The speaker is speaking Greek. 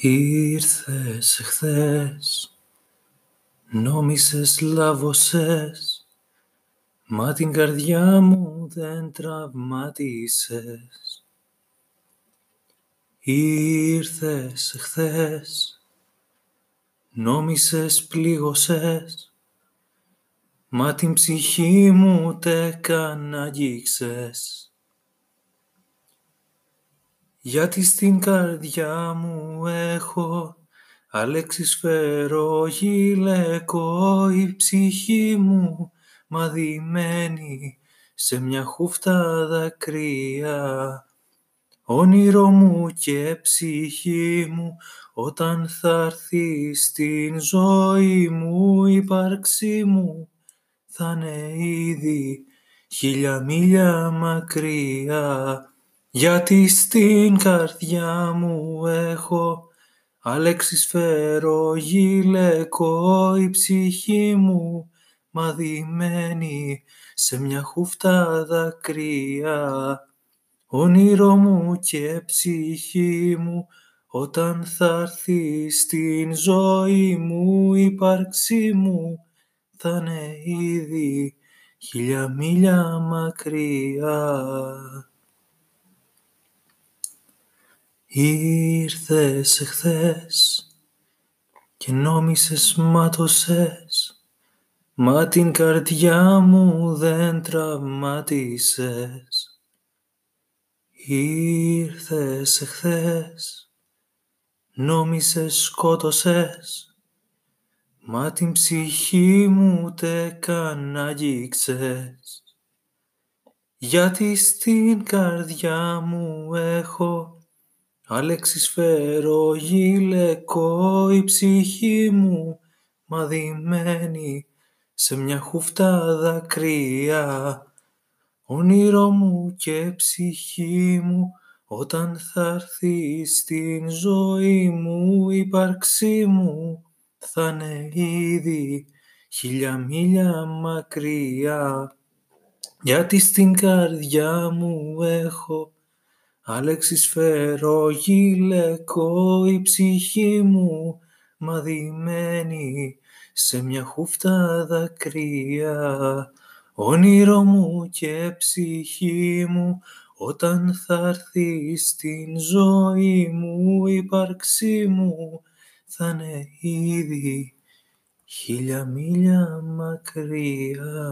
Ήρθες χθες, νόμισες λάβωσες, μα την καρδιά μου δεν τραυματίσες. Ήρθες χθες, νόμισες πλήγωσες, μα την ψυχή μου ούτε καν αγγίξες. Γιατί στην καρδιά μου έχω Αλέξης φέρω γυλαίκο η ψυχή μου μαδημένη σε μια χούφτα δακρύα. Όνειρο μου και ψυχή μου όταν θα έρθει στην ζωή μου η ύπαρξή μου θα είναι ήδη χίλια μίλια μακριά. Γιατί στην καρδιά μου έχω Αλέξης φέρω γυλαίκο η ψυχή μου μαδημένη σε μια χούφτα δακρύα. Όνειρο μου και ψυχή μου όταν θα έρθει στην ζωή μου η ύπαρξή μου θα είναι ήδη χίλια μίλια μακριά. Ήρθες εχθές και νόμισες μάτωσες μα την καρδιά μου δεν τραυματίσες. Ήρθες εχθές, νόμισες σκότωσες μα την ψυχή μου ούτε καν αγγίξες. Γιατί στην καρδιά μου έχω Αλέξης φέρω γυλαίκο η ψυχή μου μαδημένη σε μια χούφτα δακρύα. Όνειρο μου και ψυχή μου όταν θα έρθει στην ζωή μου η ύπαρξή μου θα είναι ήδη χίλια μίλια μακριά. Γιατί στην καρδιά μου έχω Αλέξης φέρω γυλαίκο η ψυχή μου μαδημένη σε μια χούφτα δακρύα. Όνειρο μου και ψυχή μου όταν θα έρθει στην ζωή μου η ύπαρξή μου θα είναι ήδη χίλια μίλια μακριά.